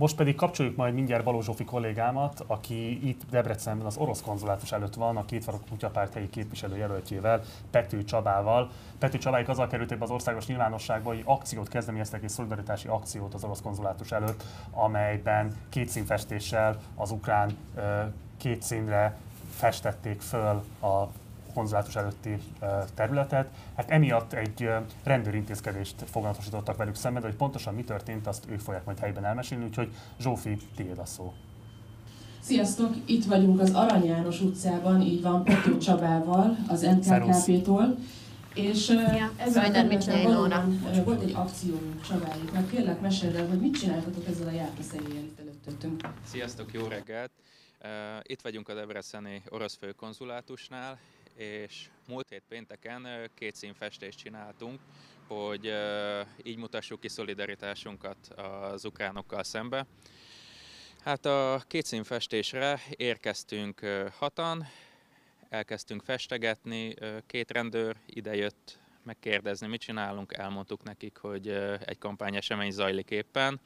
Most pedig kapcsoljuk majd mindjárt Baló Zsófi kollégámat, aki itt Debrecenben az orosz konzulátus előtt van, a kétfarok kutyapárt helyi képviselőjelöltjével, Pető Csabával. Pető Csabáik azzal kerültek az országos nyilvánosságba, hogy akciót kezdeményeztek, és szolidaritási akciót az orosz konzulátus előtt, amelyben két színfestéssel az ukrán két színre festették föl a konzulátus előtti területet. Hát emiatt egy rendőrintézkedést foganatosítottak velük szemben, de hogy pontosan mi történt, azt ők fogják majd helyben elmesélni, úgyhogy Zsófi, tiéd a szó. Sziasztok! Itt vagyunk az Arany János utcában, így van Pető Csabával, az NKKP-tól. És ja, ez a valóban volt egy akciónk Csabáiknak. Kérlek, meséld el, hogy mit csináltatok ezzel a jártaszemélyel itt előttöttünk. Sziasztok, jó reggelt! Itt vagyunk a Debreceni orosz főkonzulátusnál, és múlt hét pénteken két színfestést csináltunk, hogy így mutassuk ki szolidaritásunkat az ukránokkal szembe. Hát a két színfestésre érkeztünk hatan, elkezdtünk festegetni, két rendőr idejött megkérdezni, mit csinálunk, elmondtuk nekik, hogy egy kampányesemény zajlik éppen.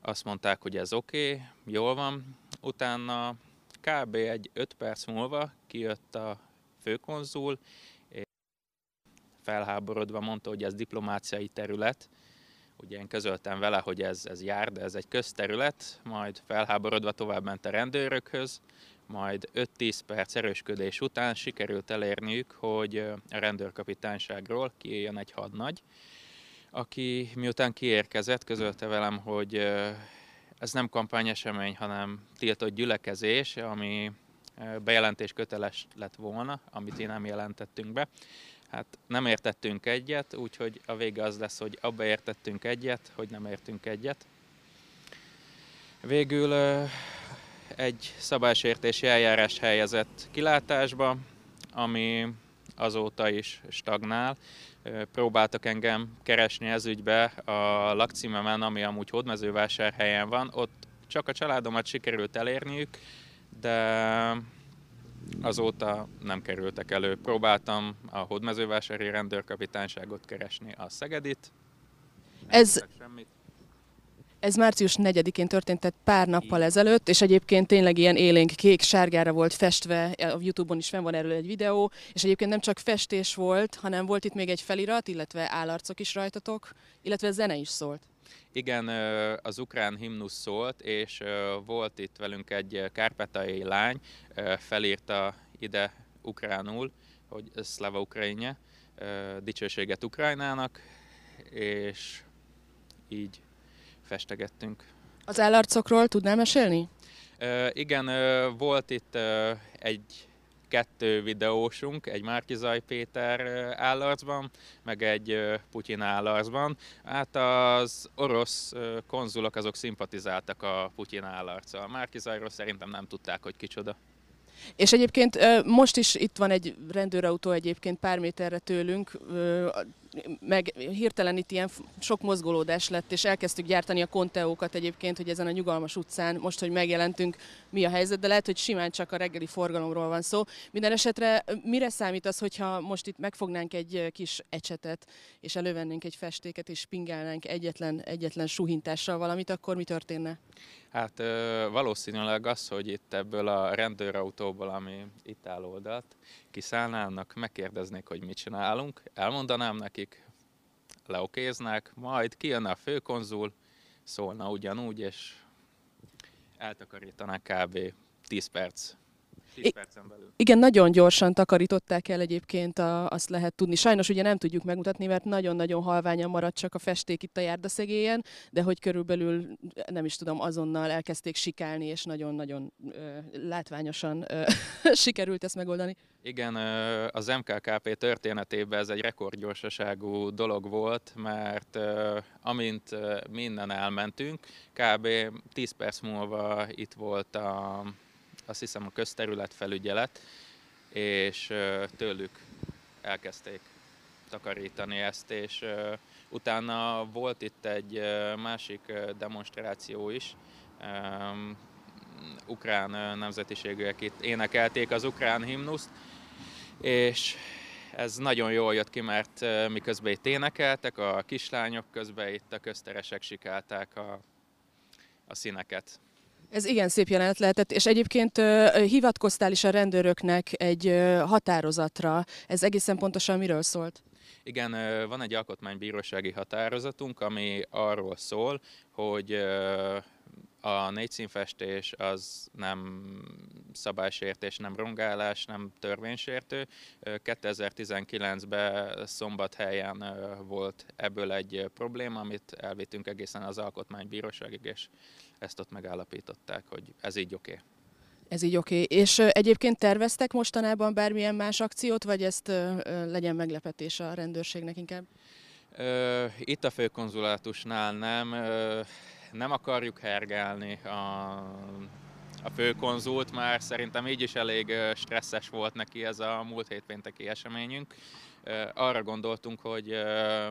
Azt mondták, hogy ez oké, okay, jól van. Utána kb. egy 5 perc múlva kijött a főkonzul, felháborodva mondta, hogy ez diplomáciai terület. Ugye én közöltem vele, hogy ez, ez jár, de ez egy közterület, majd felháborodva tovább ment a rendőrökhöz, majd 5-10 perc erősködés után sikerült elérniük, hogy a rendőrkapitányságról kijöjjön egy hadnagy, aki miután kiérkezett, közölte velem, hogy ez nem kampányesemény, hanem tiltott gyülekezés, ami bejelentés köteles lett volna, amit én nem jelentettünk be. Hát nem értettünk egyet, úgyhogy a vége az lesz, hogy abba értettünk egyet, hogy nem értünk egyet. Végül egy szabálysértési eljárás helyezett kilátásba, ami azóta is stagnál. Próbáltak engem keresni ez ügybe a lakcímemen, ami amúgy Hódmezővásárhelyen van. Ott csak a családomat sikerült elérniük, de azóta nem kerültek elő. Próbáltam a Hódmezővásári rendőrkapitányságot keresni, a Szegedit. Ez, semmit. Ez március 4-én történt, tehát pár nappal ezelőtt, és egyébként tényleg ilyen élénk kék-sárgára volt festve, a Youtube-on is fenn van erről egy videó, és egyébként nem csak festés volt, hanem volt itt még egy felirat, illetve állarcok is rajtatok, illetve zene is szólt. Igen, az ukrán himnusz szólt, és volt itt velünk egy kárpetai lány, felírta ide ukránul, hogy Szlava Ukrajnje, dicsőséget Ukrajnának, és így festegettünk. Az állarcokról tudnál mesélni? igen, volt itt egy kettő videósunk, egy Márkizaj Péter állarcban, meg egy Putyin állarcban. Hát az orosz konzulok azok szimpatizáltak a Putyin állarccal. Márkizajról szerintem nem tudták, hogy kicsoda. És egyébként most is itt van egy rendőrautó egyébként pár méterre tőlünk, meg hirtelen itt ilyen sok mozgolódás lett, és elkezdtük gyártani a konteókat egyébként, hogy ezen a nyugalmas utcán, most, hogy megjelentünk, mi a helyzet, de lehet, hogy simán csak a reggeli forgalomról van szó. Minden esetre mire számít az, hogyha most itt megfognánk egy kis ecsetet, és elővennénk egy festéket, és pingálnánk egyetlen, egyetlen suhintással valamit, akkor mi történne? Hát valószínűleg az, hogy itt ebből a rendőrautóból, ami itt áll oldalt, kiszállnának, megkérdeznék, hogy mit csinálunk, elmondanám nekik, leokéznek, majd kijönne a főkonzul, szólna ugyanúgy, és eltakarítanák kb. 10 perc 10 percen belül. Igen, nagyon gyorsan takarították el egyébként, a, azt lehet tudni. Sajnos ugye nem tudjuk megmutatni, mert nagyon-nagyon halványan maradt csak a festék itt a járdaszegélyen, de hogy körülbelül, nem is tudom, azonnal elkezdték sikálni, és nagyon-nagyon látványosan ö, sikerült ezt megoldani. Igen, az MKKP történetében ez egy rekordgyorsaságú dolog volt, mert amint minden elmentünk, kb. 10 perc múlva itt volt a azt hiszem a közterület felügyelet, és tőlük elkezdték takarítani ezt, és utána volt itt egy másik demonstráció is, ukrán nemzetiségűek itt énekelték az ukrán himnuszt, és ez nagyon jól jött ki, mert miközben itt énekeltek, a kislányok közben itt a közteresek sikálták a a színeket. Ez igen szép jelenet lehetett, és egyébként hivatkoztál is a rendőröknek egy határozatra. Ez egészen pontosan miről szólt? Igen, van egy alkotmánybírósági határozatunk, ami arról szól, hogy a négyszínfestés az nem szabálysértés, nem rongálás, nem törvénysértő. 2019-ben szombathelyen volt ebből egy probléma, amit elvittünk egészen az alkotmánybíróságig, és ezt ott megállapították, hogy ez így oké. Okay. Ez így oké. Okay. És egyébként terveztek mostanában bármilyen más akciót, vagy ezt legyen meglepetés a rendőrségnek inkább? Itt a főkonzulátusnál nem nem akarjuk hergelni a, a főkonzult, már szerintem így is elég stresszes volt neki ez a múlt hétpénteki eseményünk. Arra gondoltunk, hogy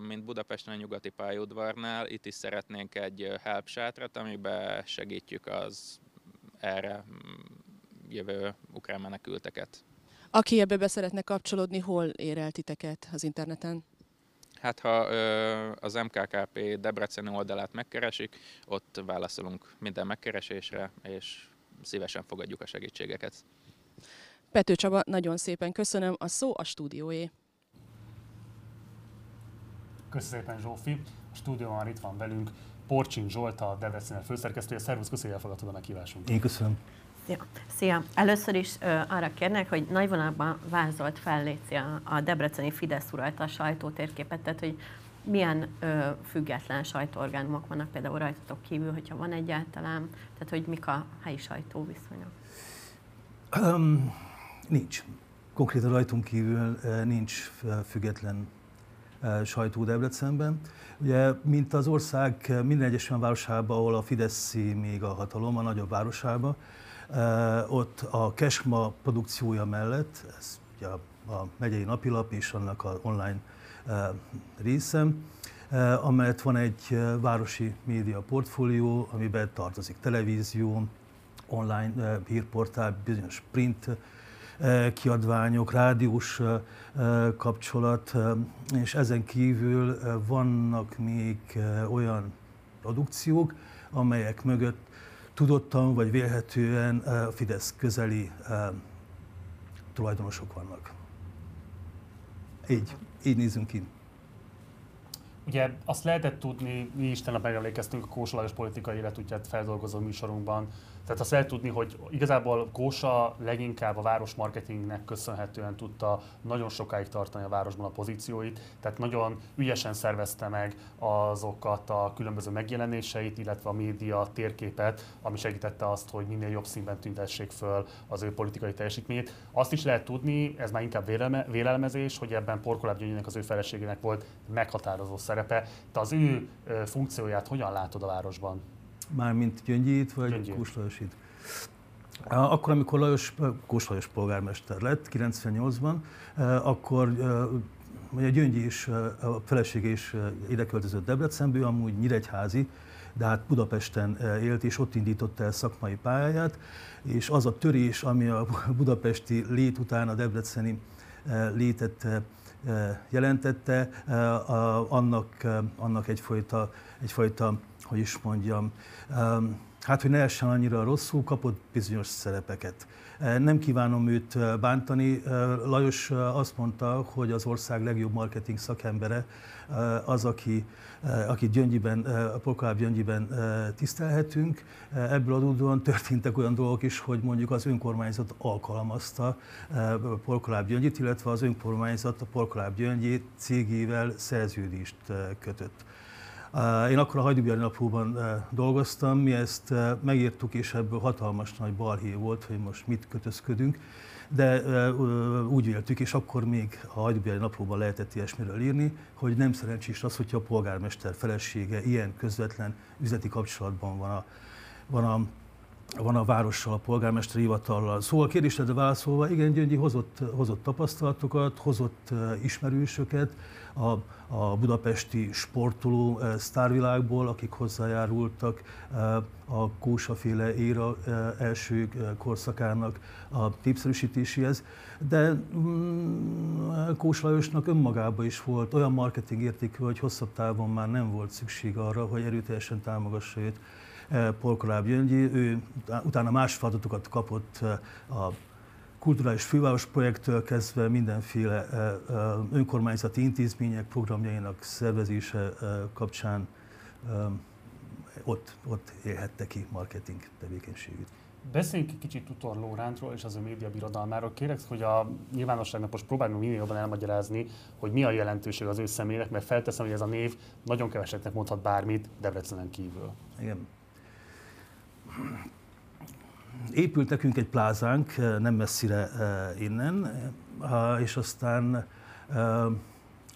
mint Budapesten a nyugati pályaudvarnál, itt is szeretnénk egy help sátrat, amiben segítjük az erre jövő ukrán menekülteket. Aki ebbe be szeretne kapcsolódni, hol ér el titeket az interneten? Hát ha az MKKP Debreceni oldalát megkeresik, ott válaszolunk minden megkeresésre, és szívesen fogadjuk a segítségeket. Pető Csaba, nagyon szépen köszönöm, a szó a stúdióé. Köszönöm szépen Zsófi, a stúdióban itt van velünk Porcsin Zsolt, a Debreceni főszerkesztője. Szervusz, köszönjük, elfogadtad a meghívásunkat. Én köszönöm. Szia. Szia! Először is ö, arra kérnek, hogy nagyvonalban vázolt fel Léci a, a Debreceni Fidesz uralta sajtótérképet, tehát hogy milyen ö, független sajtóorgánumok vannak például rajtatok kívül, hogyha van egyáltalán, tehát hogy mik a helyi sajtó viszonyok? Um, nincs. Konkrétan rajtunk kívül nincs független sajtó Debrecenben. Ugye, mint az ország minden egyes olyan városában, ahol a Fidesz még a hatalom, a nagyobb városában, ott a Kesma produkciója mellett, ez ugye a megyei napilap és annak az online része, amellett van egy városi média portfólió, amiben tartozik televízió, online hírportál, bizonyos print kiadványok, rádiós kapcsolat, és ezen kívül vannak még olyan produkciók, amelyek mögött tudottan vagy vélhetően a Fidesz közeli tulajdonosok vannak. Így, így nézünk ki. Ugye azt lehetett tudni, mi is tegnap megemlékeztünk a Kósa politikai életútját feldolgozó műsorunkban, tehát azt lehet tudni, hogy igazából Kósa leginkább a város marketingnek köszönhetően tudta nagyon sokáig tartani a városban a pozícióit, tehát nagyon ügyesen szervezte meg azokat a különböző megjelenéseit, illetve a média térképet, ami segítette azt, hogy minél jobb színben tüntessék föl az ő politikai teljesítményét. Azt is lehet tudni, ez már inkább vélelmezés, hogy ebben Porkoláb Gyöngynek, az ő feleségének volt meghatározó szerepe. Te az ő funkcióját hogyan látod a városban? Mármint Gyöngyit vagy Gyöngyit. Kóslajosit? Akkor, amikor Lajos, Kós Lajos polgármester lett 98-ban, akkor ugye Gyöngyi is, a felesége is ide költözött Debrecenből, amúgy Nyíregyházi, de hát Budapesten élt, és ott indította el szakmai pályáját, és az a törés, ami a budapesti lét után a debreceni létet jelentette, annak, annak egyfajta, egyfajta hogy is mondjam, hát hogy ne essen annyira rosszul, kapott bizonyos szerepeket. Nem kívánom őt bántani. Lajos azt mondta, hogy az ország legjobb marketing szakembere az, aki, aki Gyöngyiben, a Polkoláb Gyöngyiben tisztelhetünk. Ebből adódóan történtek olyan dolgok is, hogy mondjuk az önkormányzat alkalmazta Polkoláb Gyöngyit, illetve az önkormányzat a Polkoláb Gyöngyi cégével szerződést kötött. Én akkor a Hajdubjani Naplóban dolgoztam, mi ezt megírtuk, és ebből hatalmas nagy balhé volt, hogy most mit kötözködünk, de úgy véltük, és akkor még a Hajdubjani Naplóban lehetett ilyesmiről írni, hogy nem szerencsés az, hogyha a polgármester felesége ilyen közvetlen üzleti kapcsolatban van a, van a van a várossal, a polgármesteri hivatallal. Szóval a kérdésre válaszolva, igen, Gyöngyi hozott, hozott tapasztalatokat, hozott ismerősöket, a, a budapesti sportoló eh, sztárvilágból, akik hozzájárultak eh, a kósaféle éra eh, első korszakának a népszerűsítéséhez, de mm, Kós Lajosnak önmagában is volt olyan marketing értékű, hogy hosszabb távon már nem volt szükség arra, hogy erőteljesen támogassa őt Polkoráb Gyöngyi, ő utána más feladatokat kapott a kulturális főváros projektől kezdve mindenféle önkormányzati intézmények programjainak szervezése kapcsán ott, ott élhette ki marketing tevékenységét. Beszéljünk egy kicsit Tutor Lórántról és az ő média birodalmáról. Kérek, hogy a nyilvánosságnak most próbáljunk minél jobban elmagyarázni, hogy mi a jelentőség az ő személynek, mert felteszem, hogy ez a név nagyon keveseknek mondhat bármit Debrecenen kívül. Igen. Épült nekünk egy plázánk nem messzire eh, innen, eh, és aztán eh,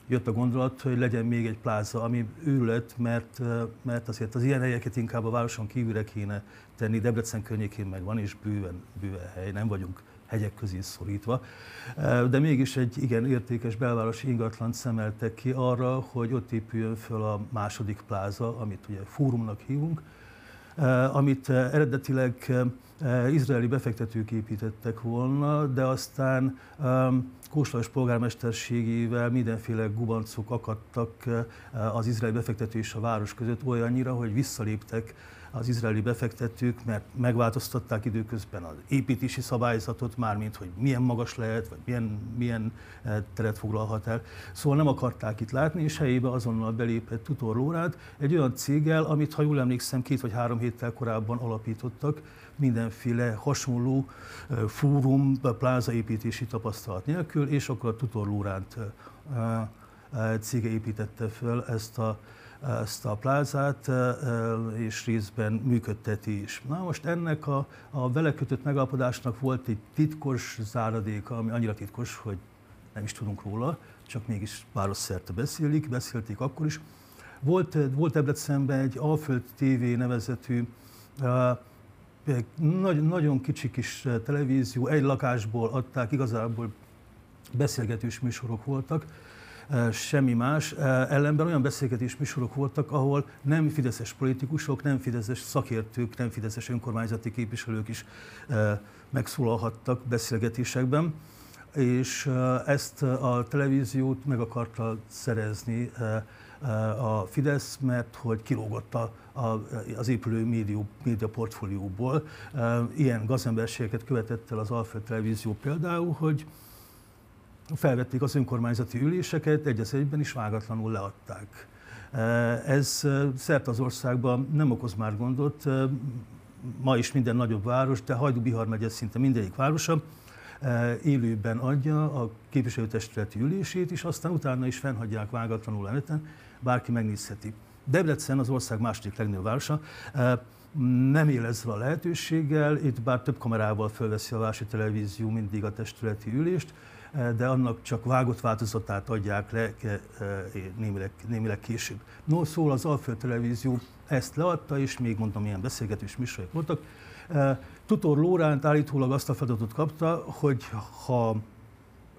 jött a gondolat, hogy legyen még egy pláza, ami őrület, mert, mert azért az ilyen helyeket inkább a városon kívülre kéne tenni. Debrecen környékén meg van, és bőven, bőven hely, nem vagyunk hegyek közé szorítva. De mégis egy igen értékes belvárosi ingatlant szemeltek ki arra, hogy ott épüljön föl a második pláza, amit ugye fórumnak hívunk, amit eredetileg izraeli befektetők építettek volna, de aztán Kóslajos polgármesterségével mindenféle gubancok akadtak az izraeli befektető és a város között olyannyira, hogy visszaléptek az izraeli befektetők, mert megváltoztatták időközben az építési szabályzatot, mármint hogy milyen magas lehet, vagy milyen, milyen eh, teret foglalhat el. Szóval nem akarták itt látni, és helyébe azonnal belépett Tutor Lórád egy olyan céggel, amit, ha jól emlékszem, két vagy három héttel korábban alapítottak, mindenféle hasonló eh, fórum, plázaépítési tapasztalat nélkül, és akkor a Tutor Lóránt eh, cége építette föl ezt a ezt a plázát, és részben működteti is. Na most ennek a, a vele kötött megalapodásnak volt egy titkos záradéka, ami annyira titkos, hogy nem is tudunk róla, csak mégis városszerte beszélik, beszélték akkor is. Volt, volt Debrecenben egy Alföld TV nevezetű, nagy, nagyon kicsi kis televízió, egy lakásból adták, igazából beszélgetős műsorok voltak, semmi más. Ellenben olyan beszélgetés műsorok voltak, ahol nem fideszes politikusok, nem fideszes szakértők, nem fideszes önkormányzati képviselők is megszólalhattak beszélgetésekben és ezt a televíziót meg akarta szerezni a Fidesz, mert hogy kilógott a, a, az épülő média, média portfólióból. Ilyen gazemberségeket követett el az Alföld Televízió például, hogy felvették az önkormányzati üléseket, egy egyben is vágatlanul leadták. Ez szert az országban nem okoz már gondot, ma is minden nagyobb város, de Hajdú-Bihar megye szinte mindegyik városa élőben adja a képviselőtestületi ülését, és aztán utána is fennhagyják vágatlanul a neten, bárki megnézheti. Debrecen az ország második legnagyobb városa, nem él ezzel a lehetőséggel, itt bár több kamerával fölveszi a városi televízió mindig a testületi ülést, de annak csak vágott változatát adják le eh, némileg, némileg később. No, szól az Alföld Televízió ezt leadta, és még mondtam, ilyen beszélgetős műsorok voltak. Eh, Tutor Lóránt állítólag azt a feladatot kapta, hogy ha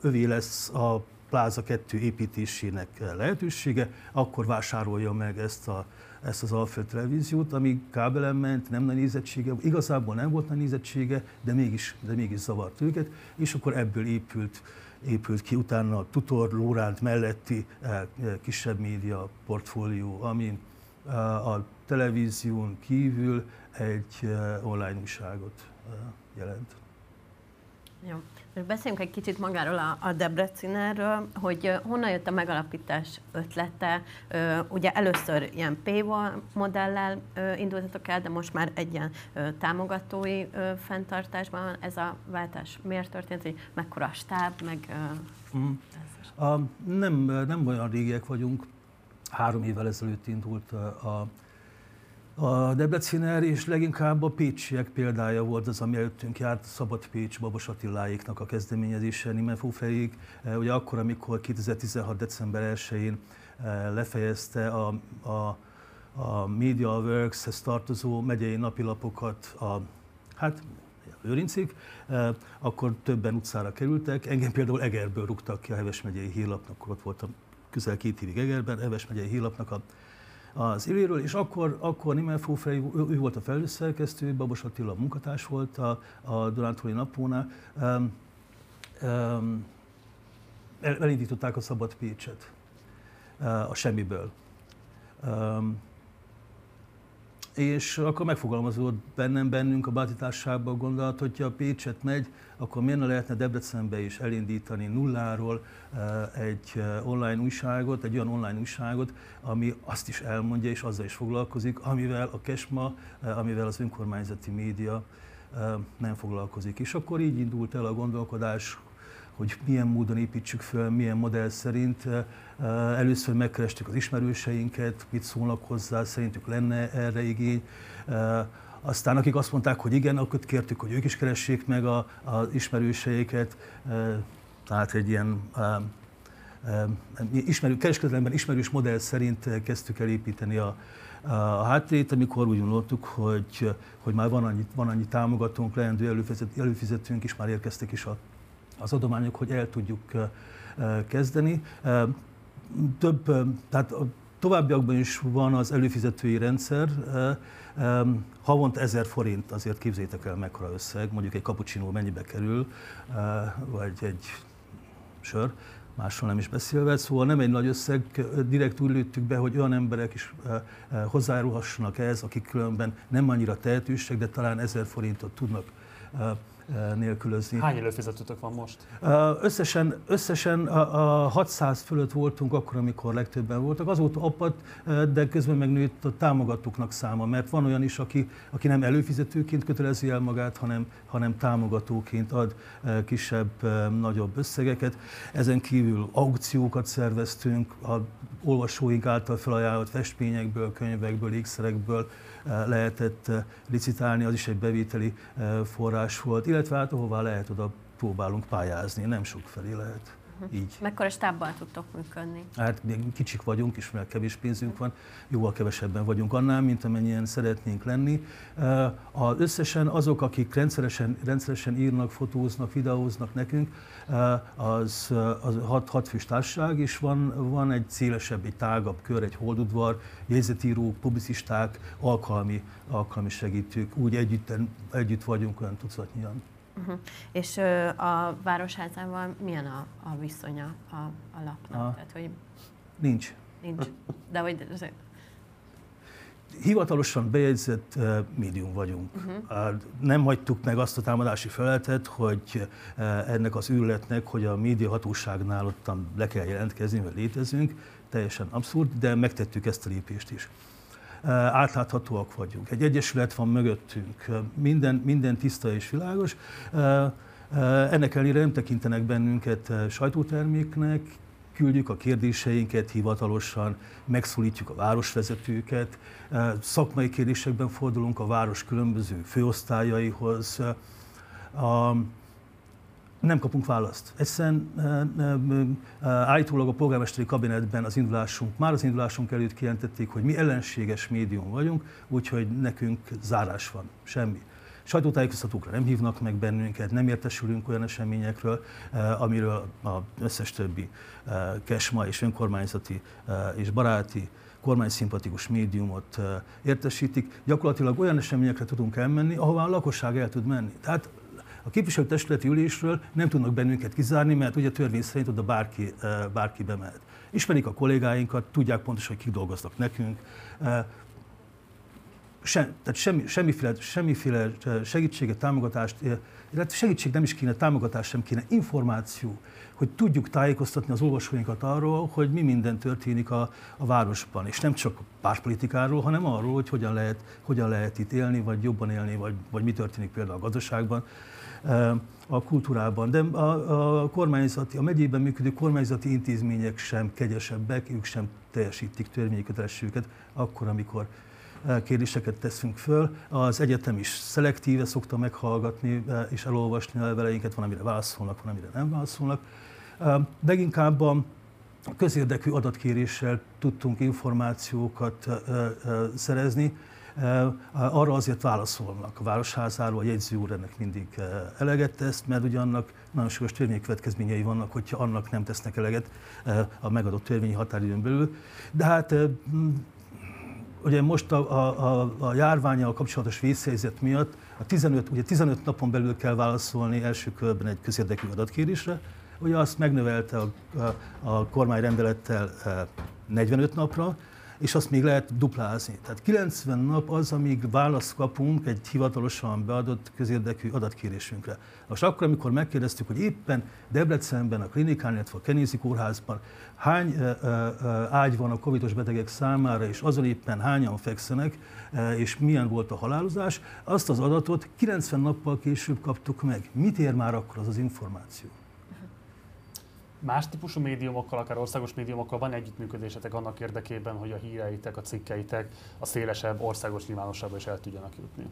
övé lesz a Pláza 2 építésének lehetősége, akkor vásárolja meg ezt, a, ezt az Alföld televíziót, ami kábelen ment, nem nagy nézettsége, igazából nem volt nagy nézettsége, de mégis, de mégis zavart őket, és akkor ebből épült épült ki utána a Tutor Lóránt melletti eh, eh, kisebb média portfólió, ami eh, a televízión kívül egy online újságot jelent. Jó. Most beszéljünk egy kicsit magáról a, a Debrecinerről, hogy honnan jött a megalapítás ötlete. Ugye először ilyen P modellel indultatok el, de most már egy ilyen támogatói fenntartásban ez a váltás miért történt, hogy mekkora a stáb, meg... Mm. A, nem, nem olyan régiek vagyunk, három évvel ezelőtt indult a a Debreciner és leginkább a pécsiek példája volt az, ami előttünk járt, Szabad Pécs, Babos Attiláéknak a kezdeményezése, Nimen Fufreig. E, ugye akkor, amikor 2016. december 1-én e, lefejezte a, a, a Media Works-hez tartozó megyei napilapokat a, hát Lőrincig, e, akkor többen utcára kerültek. Engem például Egerből rúgtak ki a Heves megyei hírlapnak, ott voltam közel két évig Egerben, Heves megyei hírlapnak a az Illéről, és akkor, akkor Nimel Fófej, ő, ő volt a felülszerkesztő, Babos Attila munkatárs volt a, a Dunántúli napónál. Um, um, el, elindították a Szabad Pécset uh, a semmiből. Um, és akkor megfogalmazódott bennem, bennünk a Báti Társaságban a gondolat, hogyha a Pécset megy, akkor miért ne lehetne Debrecenbe is elindítani nulláról egy online újságot, egy olyan online újságot, ami azt is elmondja és azzal is foglalkozik, amivel a KESMA, amivel az önkormányzati média nem foglalkozik. És akkor így indult el a gondolkodás, hogy milyen módon építsük föl, milyen modell szerint. Először megkerestük az ismerőseinket, mit szólnak hozzá, szerintük lenne erre igény. Aztán akik azt mondták, hogy igen, akkor kértük, hogy ők is keressék meg az ismerőseiket. Tehát egy ilyen ismerő, kereskedelemben ismerős modell szerint kezdtük el építeni a, a háttérét, amikor úgy gondoltuk, hogy, hogy már van annyi, van annyi támogatónk, leendő előfizet, előfizetőnk is, már érkeztek is a, az adományok, hogy el tudjuk kezdeni. Több, tehát a továbbiakban is van az előfizetői rendszer, havonta 1000 forint, azért képzétek el mekkora összeg, mondjuk egy cappuccino mennyibe kerül, vagy egy sör másról nem is beszélve, szóval nem egy nagy összeg, direkt úgy lőttük be, hogy olyan emberek is hozzájárulhassanak ehhez, akik különben nem annyira tehetősek, de talán 1000 forintot tudnak nélkülözni. Hány előfizetőtök van most? Összesen, összesen a 600 fölött voltunk akkor, amikor legtöbben voltak. Azóta apat, de közben megnőtt a támogatóknak száma, mert van olyan is, aki, aki nem előfizetőként kötelezi el magát, hanem, hanem támogatóként ad kisebb, nagyobb összegeket. Ezen kívül aukciókat szerveztünk, a olvasóink által felajánlott festményekből, könyvekből, ékszerekből, lehetett eh, licitálni, az is egy bevételi forrás volt, illetve hát ahová lehet, oda próbálunk pályázni, nem sok felé lehet. Uh-huh. Így. Mekkora stábbal tudtok működni? Hát kicsik vagyunk, és mert kevés pénzünk van, jóval kevesebben vagyunk annál, mint amennyien szeretnénk lenni. Az összesen azok, akik rendszeresen, rendszeresen írnak, fotóznak, videóznak nekünk, az, az hat, hat fős társaság, és van, van egy szélesebb, egy tágabb kör, egy holdudvar, jegyzetírók, publicisták, alkalmi, alkalmi segítők, úgy együtt, együtt vagyunk olyan tucatnyian. Uh-huh. És ö, a Városházával milyen a, a viszonya a, a lapnak? A... Tehát, hogy nincs. Nincs. De hogy... Hivatalosan bejegyzett uh, médium vagyunk. Uh-huh. Uh, nem hagytuk meg azt a támadási feleletet, hogy uh, ennek az űrletnek, hogy a média hatóságnál ottan le kell jelentkezni, hogy létezünk, teljesen abszurd, de megtettük ezt a lépést is átláthatóak vagyunk. Egy egyesület van mögöttünk, minden, minden tiszta és világos. Ennek ellenére nem tekintenek bennünket sajtóterméknek, küldjük a kérdéseinket hivatalosan, megszólítjuk a városvezetőket, szakmai kérdésekben fordulunk a város különböző főosztályaihoz. A, nem kapunk választ. Egyszerűen állítólag a polgármesteri kabinetben az indulásunk, már az indulásunk előtt kijelentették, hogy mi ellenséges médium vagyunk, úgyhogy nekünk zárás van, semmi. Sajtótájékoztatókra nem hívnak meg bennünket, nem értesülünk olyan eseményekről, amiről az összes többi kesma és önkormányzati és baráti kormányszimpatikus médiumot értesítik. Gyakorlatilag olyan eseményekre tudunk elmenni, ahová a lakosság el tud menni. Tehát a képviselőtestületi ülésről nem tudnak bennünket kizárni, mert ugye törvény szerint oda bárki, bárki bemehet. Ismerik a kollégáinkat, tudják pontosan, hogy kik dolgoznak nekünk. Sem, tehát semmi, semmiféle, semmiféle segítséget, támogatást, illetve segítség nem is kéne, támogatás sem kéne, információ, hogy tudjuk tájékoztatni az olvasóinkat arról, hogy mi minden történik a, a városban, és nem csak pártpolitikáról, hanem arról, hogy hogyan lehet, hogyan lehet itt élni, vagy jobban élni, vagy, vagy mi történik például a gazdaságban a kultúrában. De a, a kormányzati, a megyében működő kormányzati intézmények sem kegyesebbek, ők sem teljesítik törvényi kötelességüket akkor, amikor kérdéseket teszünk föl. Az egyetem is szelektíve szokta meghallgatni és elolvasni a leveleinket, van, amire válaszolnak, van, amire nem válaszolnak. Inkább a közérdekű adatkéréssel tudtunk információkat szerezni, arra azért válaszolnak. A Városházáról a jegyző úr ennek mindig eleget tesz, mert ugye annak nagyon súlyos törvényi következményei vannak, hogyha annak nem tesznek eleget a megadott törvényi határidőn belül. De hát ugye most a, a, a, járványal kapcsolatos vészhelyzet miatt a 15, ugye 15 napon belül kell válaszolni első körben egy közérdekű adatkérésre, ugye azt megnövelte a, a, a kormány rendelettel 45 napra, és azt még lehet duplázni. Tehát 90 nap az, amíg választ kapunk egy hivatalosan beadott közérdekű adatkérésünkre. Most akkor, amikor megkérdeztük, hogy éppen Debrecenben, a klinikán, illetve a Kenézi kórházban hány e, ágy van a covidos betegek számára, és azon éppen hányan fekszenek, és milyen volt a halálozás, azt az adatot 90 nappal később kaptuk meg. Mit ér már akkor az az információ? Más típusú médiumokkal, akár országos médiumokkal van együttműködésetek annak érdekében, hogy a híreitek, a cikkeitek a szélesebb országos nyilvánosságba is el tudjanak jutni?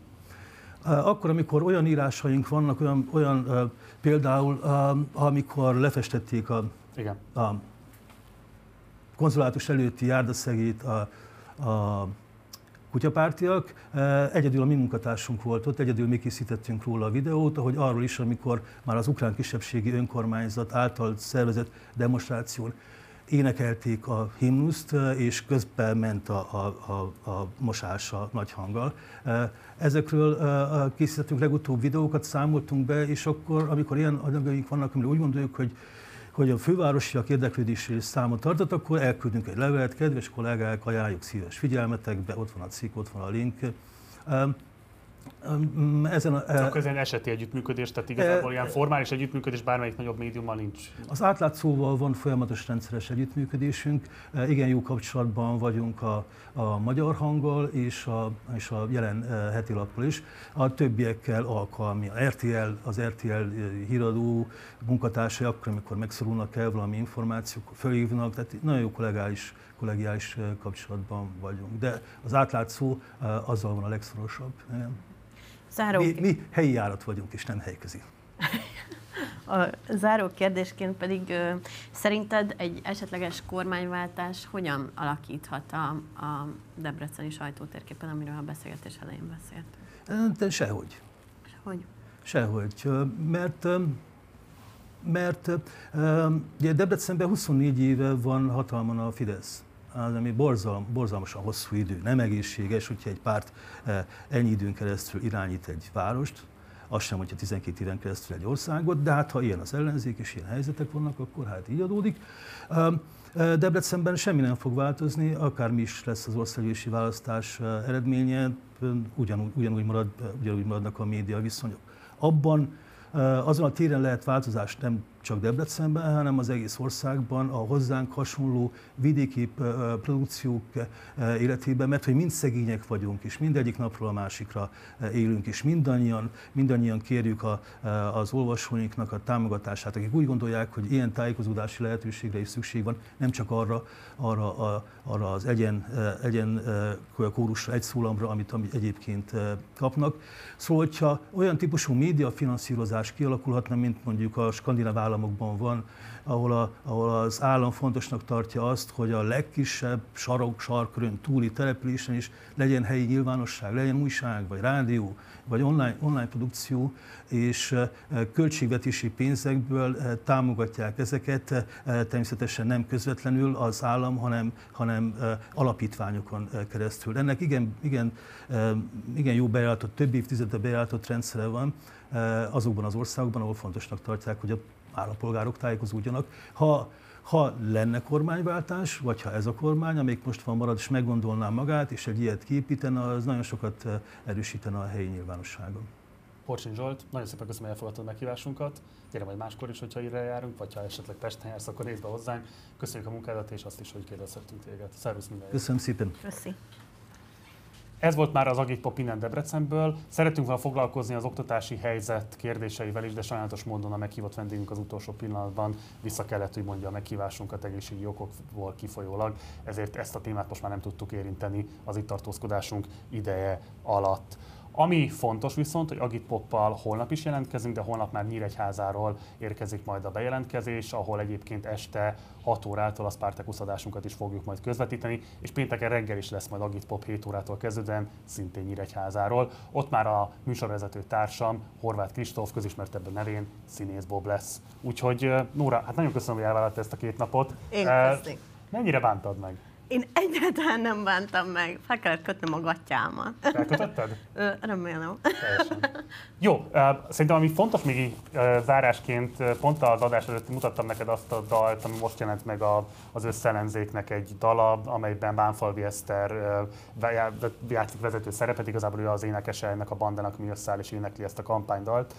Akkor, amikor olyan írásaink vannak, olyan, olyan például, amikor lefestették a, Igen. a konzulátus előtti járdaszegét a, a kutyapártiak. Egyedül a mi munkatársunk volt ott, egyedül mi készítettünk róla a videót, ahogy arról is, amikor már az ukrán kisebbségi önkormányzat által szervezett demonstráción énekelték a himnuszt, és közben ment a, a, a, a mosás a nagy hanggal. Ezekről készítettünk legutóbb videókat, számoltunk be, és akkor, amikor ilyen anyagaink vannak, amire úgy gondoljuk, hogy hogy a fővárosiak érdeklődésére számot tartott, akkor elküldünk egy levelet, kedves kollégák, ajánljuk szíves figyelmetekbe, ott van a cikk, ott van a link. Ezen a, Csak ezen eseti együttműködés, tehát igazából e, ilyen formális együttműködés bármelyik nagyobb médiummal nincs. Az átlátszóval van folyamatos rendszeres együttműködésünk, igen jó kapcsolatban vagyunk a, a magyar hanggal és a, és a jelen heti lappal is. A többiekkel alkalmi. A RTL, az RTL híradó munkatársai akkor, amikor megszorulnak el valami információk, fölhívnak, tehát nagyon jó kollégális, kollegiális kapcsolatban vagyunk. De az átlátszó azzal van a legszorosabb. Igen. Záró... Mi, mi helyi járat vagyunk, és nem helyközi. A záró kérdésként pedig szerinted egy esetleges kormányváltás hogyan alakíthat a, a debreceni sajtótérképen, amiről a beszélgetés elején beszélt? De sehogy. Sehogy? Sehogy, mert mert ugye Debrecenben 24 éve van hatalman a Fidesz az, ami borzalm, borzalmasan hosszú idő, nem egészséges, hogyha egy párt eh, ennyi időn keresztül irányít egy várost, az sem, hogyha 12 éven keresztül egy országot, de hát ha ilyen az ellenzék és ilyen helyzetek vannak, akkor hát így adódik. Eh, Debrecenben semmi nem fog változni, akármi is lesz az országgyűlési választás eh, eredménye, ugyanúgy, ugyanúgy, marad, ugyanúgy maradnak a média viszonyok. Abban azon a téren lehet változást nem csak Debrecenben, hanem az egész országban a hozzánk hasonló vidéki produkciók életében, mert hogy mind szegények vagyunk, és mindegyik napról a másikra élünk, és mindannyian, mindannyian kérjük a, az olvasóinknak a támogatását, akik úgy gondolják, hogy ilyen tájékozódási lehetőségre is szükség van, nem csak arra, arra, a, arra az egyen, egyen kórusra, egy szólamra, amit, amit egyébként kapnak. Szóval, hogyha olyan típusú médiafinanszírozás kialakulhatna, mint mondjuk a skandináv államokban van, ahol, a, ahol az állam fontosnak tartja azt, hogy a legkisebb sarok, sarkörön túli településen is legyen helyi nyilvánosság, legyen újság, vagy rádió, vagy online, online produkció, és költségvetési pénzekből támogatják ezeket, természetesen nem közvetlenül az állam, hanem, hanem alapítványokon keresztül. Ennek igen, igen, igen jó bejáratott, több évtizede bejáratott rendszere van azokban az országokban, ahol fontosnak tartják, hogy a állampolgárok tájékozódjanak. Ha ha lenne kormányváltás, vagy ha ez a kormány, amelyik most van marad, és meggondolná magát, és egy ilyet kiépítene, az nagyon sokat erősítene a helyi nyilvánosságon. Porcsin Zsolt, nagyon szépen köszönöm, hogy elfogadtad meghívásunkat. Gyere majd máskor is, hogyha ide járunk, vagy ha esetleg Pesten jársz, akkor részbe hozzánk. Köszönjük a munkádat, és azt is, hogy kérdezhetünk téged. Szervusz minden. Köszönöm szépen. Köszi. Ez volt már az Agitpop innen Debrecenből. Szeretünk volna foglalkozni az oktatási helyzet kérdéseivel is, de sajnálatos módon a meghívott vendégünk az utolsó pillanatban vissza kellett, hogy mondja a meghívásunkat egészségi okokból kifolyólag, ezért ezt a témát most már nem tudtuk érinteni az itt tartózkodásunk ideje alatt. Ami fontos viszont, hogy Agit Poppal holnap is jelentkezünk, de holnap már Nyíregyházáról érkezik majd a bejelentkezés, ahol egyébként este 6 órától a Spartacus adásunkat is fogjuk majd közvetíteni, és pénteken reggel is lesz majd Agit Pop 7 órától kezdődően, szintén Nyíregyházáról. Ott már a műsorvezető társam, Horváth Kristóf, közismertebb nevén Színész Bob lesz. Úgyhogy Nóra, hát nagyon köszönöm, hogy elvállalta ezt a két napot. Én köszönöm. Mennyire bántad meg? Én egyáltalán nem bántam meg. Fel kellett kötnöm a gatyámat. Elkötötted? Remélem. Teljesen. Jó, szerintem ami fontos még zárásként, pont az adás előtt mutattam neked azt a dalt, ami most jelent meg a, az összellenzéknek egy dala, amelyben Bánfalvi Eszter játszik vezető szerepet, igazából ő az énekese ennek a bandának, ami összeáll és énekli ezt a kampánydalt.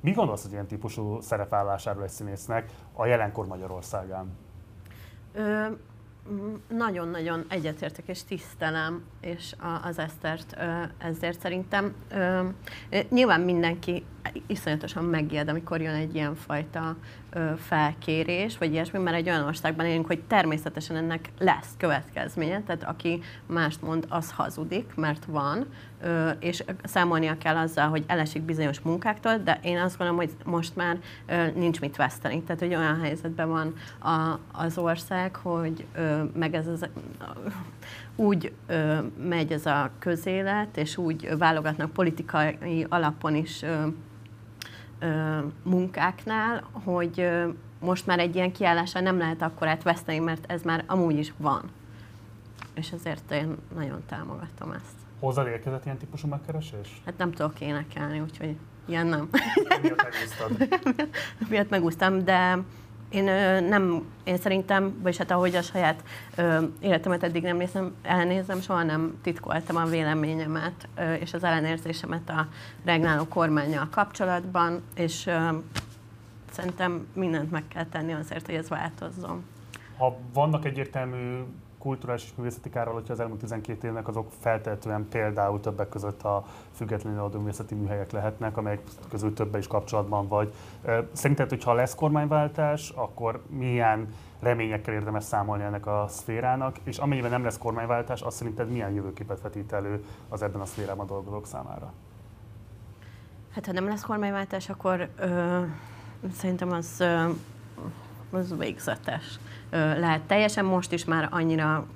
Mi gondolsz az ilyen típusú szerepvállásáról egy színésznek a jelenkor Magyarországán? Ö, nagyon-nagyon egyetértek és tisztelem, és az Esztert ezért szerintem. Nyilván mindenki iszonyatosan megijed, amikor jön egy ilyen fajta felkérés, vagy ilyesmi, mert egy olyan országban élünk, hogy természetesen ennek lesz következménye, tehát aki mást mond, az hazudik, mert van, és számolnia kell azzal, hogy elesik bizonyos munkáktól, de én azt gondolom, hogy most már nincs mit veszteni. Tehát, hogy olyan helyzetben van az ország, hogy meg ez az úgy megy ez a közélet, és úgy válogatnak politikai alapon is munkáknál, hogy most már egy ilyen kiállással nem lehet akkor veszteni, mert ez már amúgy is van. És ezért én nagyon támogatom ezt. Hozzád érkezett ilyen típusú megkeresés? Hát nem tudok énekelni, úgyhogy ilyen nem. Miatt megúsztad? Miatt megúsztam, de én nem, én szerintem, vagyis hát ahogy a saját ö, életemet eddig nem nézem, elnézem, soha nem titkoltam a véleményemet ö, és az ellenérzésemet a regnáló kormányjal kapcsolatban, és ö, szerintem mindent meg kell tenni azért, hogy ez változzon. Ha vannak egyértelmű kulturális és művészeti kárvalótja az elmúlt 12 évnek, azok feltétlenül például többek között a függetlenül adó művészeti műhelyek lehetnek, amelyek közül többe is kapcsolatban vagy. Szerinted, hogyha lesz kormányváltás, akkor milyen reményekkel érdemes számolni ennek a szférának, és amennyiben nem lesz kormányváltás, azt szerinted milyen jövőképet vetít elő az ebben a szférában dolgozók számára? Hát ha nem lesz kormányváltás, akkor ö, szerintem az, ö, az végzetes lehet teljesen. Most is már annyira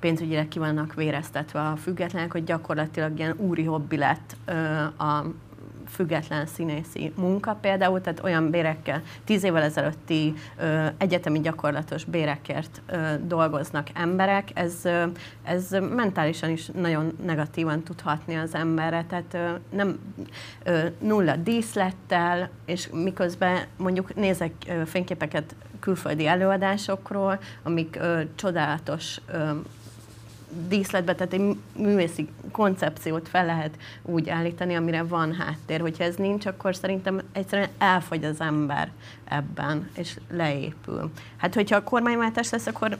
pénzügyileg ki vannak véreztetve a függetlenek, hogy gyakorlatilag ilyen úri hobbi lett a független színészi munka például, tehát olyan bérekkel, tíz évvel ezelőtti ö, egyetemi gyakorlatos bérekért ö, dolgoznak emberek, ez, ö, ez mentálisan is nagyon negatívan tudhatni az emberre, tehát ö, nem ö, nulla díszlettel, és miközben mondjuk nézek ö, fényképeket külföldi előadásokról, amik ö, csodálatos ö, díszletbe, tehát egy művészi koncepciót fel lehet úgy állítani, amire van háttér. Hogyha ez nincs, akkor szerintem egyszerűen elfogy az ember ebben, és leépül. Hát, hogyha a kormányváltás lesz, akkor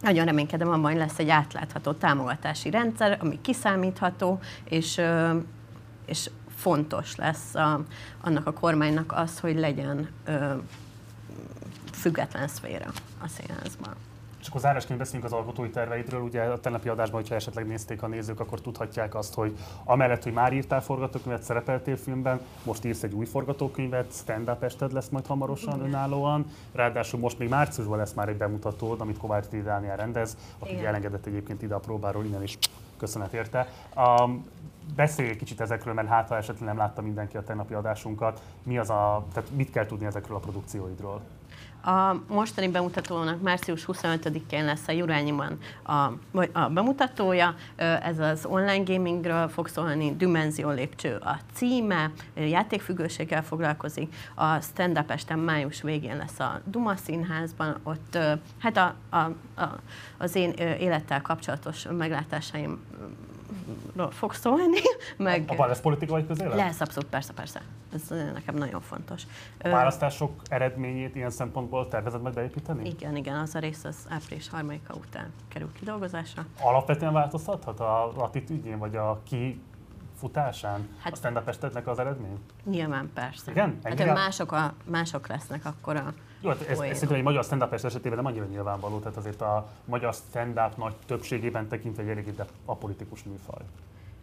nagyon reménykedem abban, hogy lesz egy átlátható támogatási rendszer, ami kiszámítható, és, és fontos lesz a, annak a kormánynak az, hogy legyen független szféra a színházban. És akkor zárásként beszélünk az alkotói terveidről. Ugye a tegnapi adásban, hogyha esetleg nézték a nézők, akkor tudhatják azt, hogy amellett, hogy már írtál forgatókönyvet, szerepeltél filmben, most írsz egy új forgatókönyvet, stand-up ested lesz majd hamarosan Igen. önállóan. Ráadásul most még márciusban lesz már egy bemutatód, amit Kovács T. Dániel rendez, aki Igen. elengedett egyébként ide a próbáról, innen is köszönet érte. Um, beszélj egy kicsit ezekről, mert hát ha esetleg nem látta mindenki a tegnapi adásunkat, mi az a, tehát mit kell tudni ezekről a produkcióidról? A mostani bemutatónak március 25-én lesz a Jurányiban a, a bemutatója. Ez az online gamingről fog szólni, Dimenzió lépcső a címe, játékfüggőséggel foglalkozik. A stand-up este május végén lesz a Duma Színházban, ott hát a, a, a, az én élettel kapcsolatos meglátásaim fog szólni. Meg Abban lesz politikai közélet? Lesz, abszolút, persze, persze. Ez nekem nagyon fontos. A választások eredményét ilyen szempontból tervezed meg beépíteni? Igen, igen, az a rész az április 3 után kerül kidolgozásra. Alapvetően változtathat a attitűdjén, vagy a ki futásán hát, a stand az eredmény? Nyilván, persze. Igen? Hát, ha mások, a, mások lesznek, akkor a jó, hát ez, ez szerintem egy magyar stand esetében nem annyira nyilvánvaló, tehát azért a magyar stand-up nagy többségében tekintve egy eléggé apolitikus műfaj.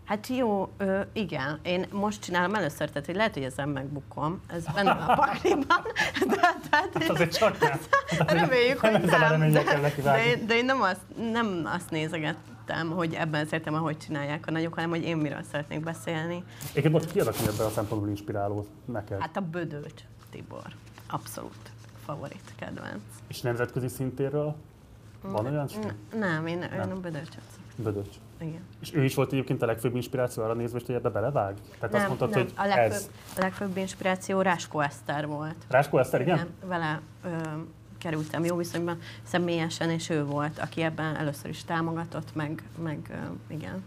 Hát jó, ö, igen. Én most csinálom először, tehát hogy lehet, hogy ezen megbukom. Ez benne a pakliban. De, tehát, hát azért csak nem. Reméljük, hogy nem. De, de, én, de én nem azt, nem azt nézegettem, hogy ebben szeretem, ahogy csinálják a nagyok, hanem hogy én miről szeretnék beszélni. Egyébként most ki az, aki ebben a szempontból inspiráló neked? Hát a Bödöcs Tibor. Abszolút favorit kedvenc. És nemzetközi szintéről? Van olyan? N- nem, én, én a Bödöcsöt. Bödöcs. Igen. És ő is volt egyébként a legfőbb inspiráció arra nézve, hogy ebbe belevág? Tehát nem, azt mondtad, nem. hogy a legfőbb, ez. a legfőbb inspiráció Ráskó Eszter volt. Ráskó Eszter, igen? Igen, vele ö, kerültem jó viszonyban személyesen, és ő volt, aki ebben először is támogatott, meg, meg ö, igen,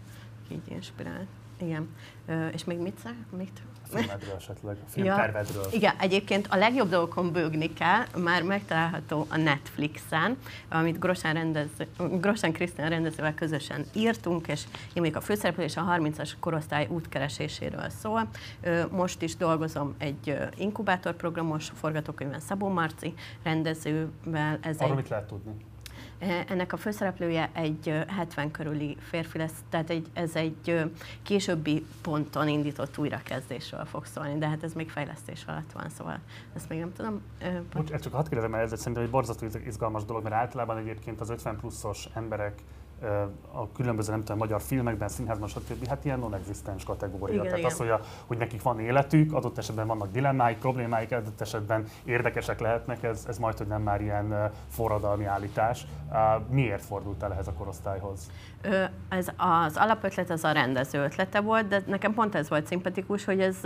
így inspirált. Igen. Ö, és még mit? Mit? Filmedről esetleg, a filmtervedről. Ja, igen, egyébként a legjobb dolgokon bőgni kell, már megtalálható a Netflixen, amit Grosán, rendező, Grosán Krisztián rendezővel közösen írtunk, és én még a főszereplő és a 30-as korosztály útkereséséről szól. Most is dolgozom egy inkubátorprogramos forgatókönyvben Szabó Marci rendezővel. Ez Arról egy... mit lehet tudni? Ennek a főszereplője egy 70 körüli férfi lesz, tehát egy, ez egy későbbi ponton indított újrakezdésről fog szólni, de hát ez még fejlesztés alatt van, szóval ezt még nem tudom. Bocs, csak hadd kérdezem, mert ez szerintem egy borzasztó izgalmas dolog, mert általában egyébként az 50 pluszos emberek a különböző, nem tudom, magyar filmekben, színházban, stb. Hát ilyen non-existens kategória. Igen, Tehát igen. az, hogy, a, hogy nekik van életük, adott esetben vannak dilemmáik, problémáik, adott esetben érdekesek lehetnek, ez, ez majd, hogy nem már ilyen forradalmi állítás. Miért fordult el ehhez a korosztályhoz? Ez az alapötlet az a rendező ötlete volt, de nekem pont ez volt szimpatikus, hogy ez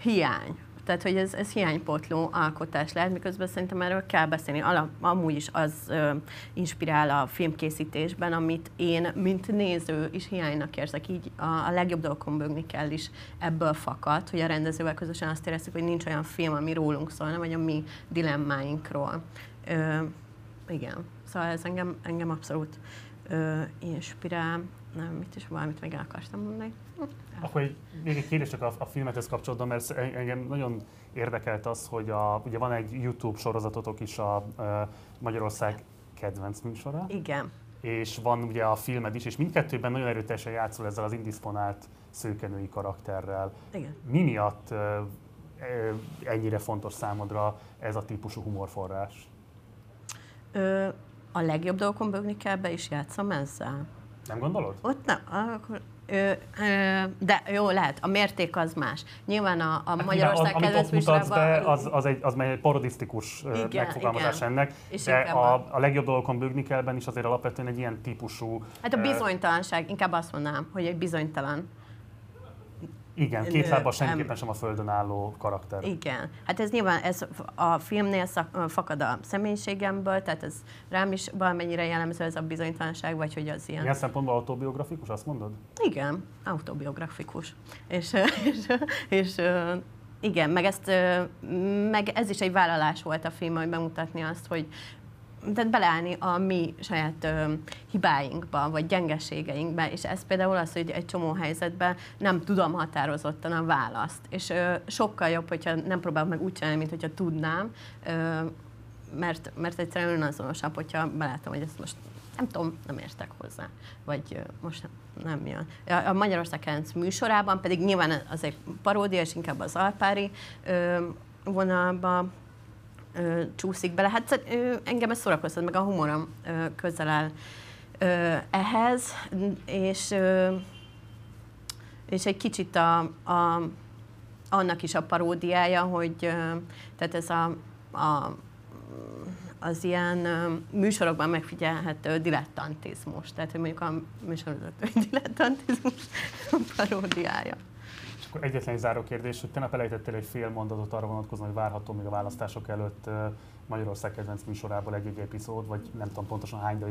hiány tehát, hogy ez, ez hiánypotló alkotás lehet, miközben szerintem erről kell beszélni. Alap, amúgy is az ö, inspirál a filmkészítésben, amit én, mint néző is hiánynak érzek. Így a, a legjobb dolgokon bőgni kell is ebből fakad, hogy a rendezővel közösen azt éreztük, hogy nincs olyan film, ami rólunk szólna, vagy a mi dilemmáinkról. Ö, igen, szóval ez engem, engem abszolút ö, inspirál. Nem, mit is valamit még el akartam mondani. Akkor egy, még egy kérdés csak a, a filmethez kapcsolatban, mert engem nagyon érdekelt az, hogy a, ugye van egy YouTube sorozatotok is a, a Magyarország kedvenc műsora. Igen. És van ugye a filmed is, és mindkettőben nagyon erőteljesen játszol ezzel az indisponált szőkenői karakterrel. Igen. Mi miatt ennyire fontos számodra ez a típusú humorforrás? Ö, a legjobb dolgokon bőgni kell be, és játszom ezzel. Nem gondolod? Ott nem. Akkor Ö, ö, de jó, lehet, a mérték az más. Nyilván a, a hát Magyarország igen, kedvenc mutatsz be, az, az, egy, az egy parodisztikus igen, megfogalmazás igen. ennek, és de a, a legjobb dolgokon bőgni kell is azért alapvetően egy ilyen típusú... Hát a bizonytalanság, inkább azt mondanám, hogy egy bizonytalan igen, két lábbal semmiképpen sem a földön álló karakter. Igen, hát ez nyilván ez a filmnél szak, fakad a személyiségemből, tehát ez rám is valamennyire jellemző ez a bizonytalanság, vagy hogy az ilyen... Ilyen szempontból autobiografikus, azt mondod? Igen, autobiografikus. És, és, és, és igen, meg, ezt, meg ez is egy vállalás volt a film, hogy bemutatni azt, hogy tehát beleállni a mi saját ö, hibáinkba, vagy gyengeségeinkbe, és ez például az, hogy egy csomó helyzetben nem tudom határozottan a választ. És ö, sokkal jobb, hogyha nem próbálok meg úgy csinálni, mint hogyha tudnám, ö, mert, mert egyszerűen önazonosabb, hogyha belátom, hogy ezt most nem tudom, nem értek hozzá, vagy most nem, nem jön. A, Magyarország Kerenc műsorában pedig nyilván az egy paródia, és inkább az alpári ö, vonalba ö, csúszik bele. Hát ö, engem ez szórakoztat, meg a humorom ö, közel áll ö, ehhez, és, ö, és egy kicsit a, a, annak is a paródiája, hogy ö, tehát ez a, a az ilyen műsorokban megfigyelhető dilettantizmus. Tehát, hogy mondjuk a műsorozat dilettantizmus paródiája akkor egyetlen egy záró kérdés, hogy te nap elejtettél egy fél mondatot arra vonatkozóan, hogy várható még a választások előtt Magyarország kedvenc műsorából egy-egy epizód, vagy nem tudom pontosan hány, de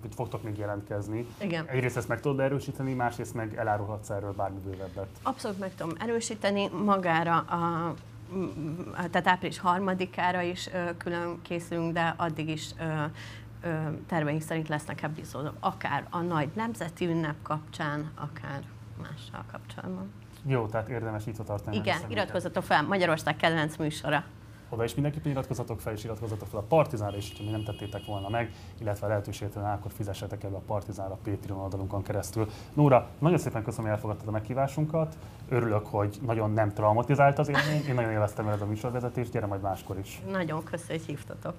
hogy fogtok még jelentkezni. Igen. Egyrészt ezt meg tudod erősíteni, másrészt meg elárulhatsz erről bármi bővebbet. Abszolút meg tudom erősíteni magára a tehát április harmadikára is ö, külön készülünk, de addig is ö, ö, terveink szerint lesznek epizódok, akár a nagy nemzeti ünnep kapcsán, akár mással kapcsolatban. Jó, tehát érdemes itt tartani. Igen, iratkozzatok fel, Magyarország kedvenc műsora. Oda is mindenképpen iratkozzatok fel, és iratkozzatok fel a Partizánra is, ha mi nem tettétek volna meg, illetve lehetőségtelen akkor fizessetek el a Partizánra a Patreon oldalunkon keresztül. Nóra, nagyon szépen köszönöm, hogy elfogadtad a meghívásunkat. Örülök, hogy nagyon nem traumatizált az élmény. Én nagyon élveztem veled a műsorvezetést, gyere majd máskor is. Nagyon köszönöm, hogy hívtatok.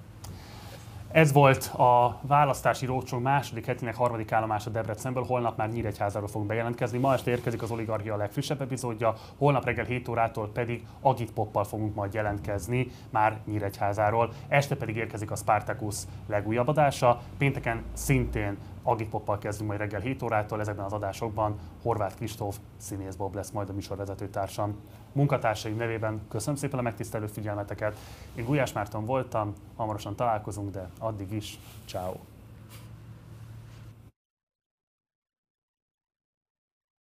Ez volt a választási rócsó második hetének harmadik állomása Debrecenből, holnap már Nyíregyházáról fogunk bejelentkezni. Ma este érkezik az Oligarchia legfrissebb epizódja, holnap reggel 7 órától pedig Agit Poppal fogunk majd jelentkezni már Nyíregyházáról. Este pedig érkezik a Spartacus legújabb adása, pénteken szintén Agit Poppal kezdünk majd reggel 7 órától, ezekben az adásokban Horváth Kristóf színész Bob lesz majd a műsorvezető társam. Munkatársaim nevében köszönöm szépen a megtisztelő figyelmeteket. Én Gulyás Márton voltam, hamarosan találkozunk, de addig is, ciao.